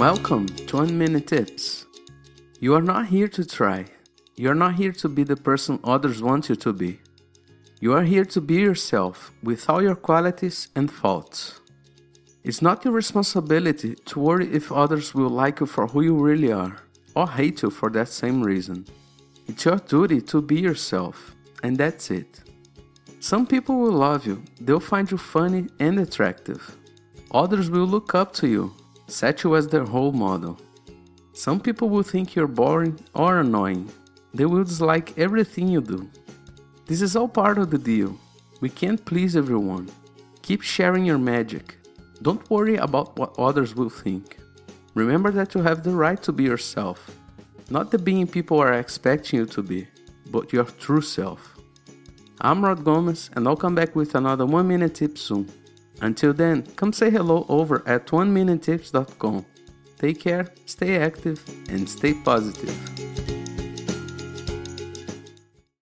Welcome to One Minute Tips. You are not here to try. You are not here to be the person others want you to be. You are here to be yourself with all your qualities and faults. It's not your responsibility to worry if others will like you for who you really are or hate you for that same reason. It's your duty to be yourself, and that's it. Some people will love you, they'll find you funny and attractive. Others will look up to you, set you as their role model. Some people will think you're boring or annoying. They will dislike everything you do. This is all part of the deal. We can't please everyone. Keep sharing your magic. Don't worry about what others will think. Remember that you have the right to be yourself, not the being people are expecting you to be, but your true self. I'm Rod Gomez, and I'll come back with another one minute tip soon. Until then, come say hello over at one minutetips.com. Take care, stay active, and stay positive.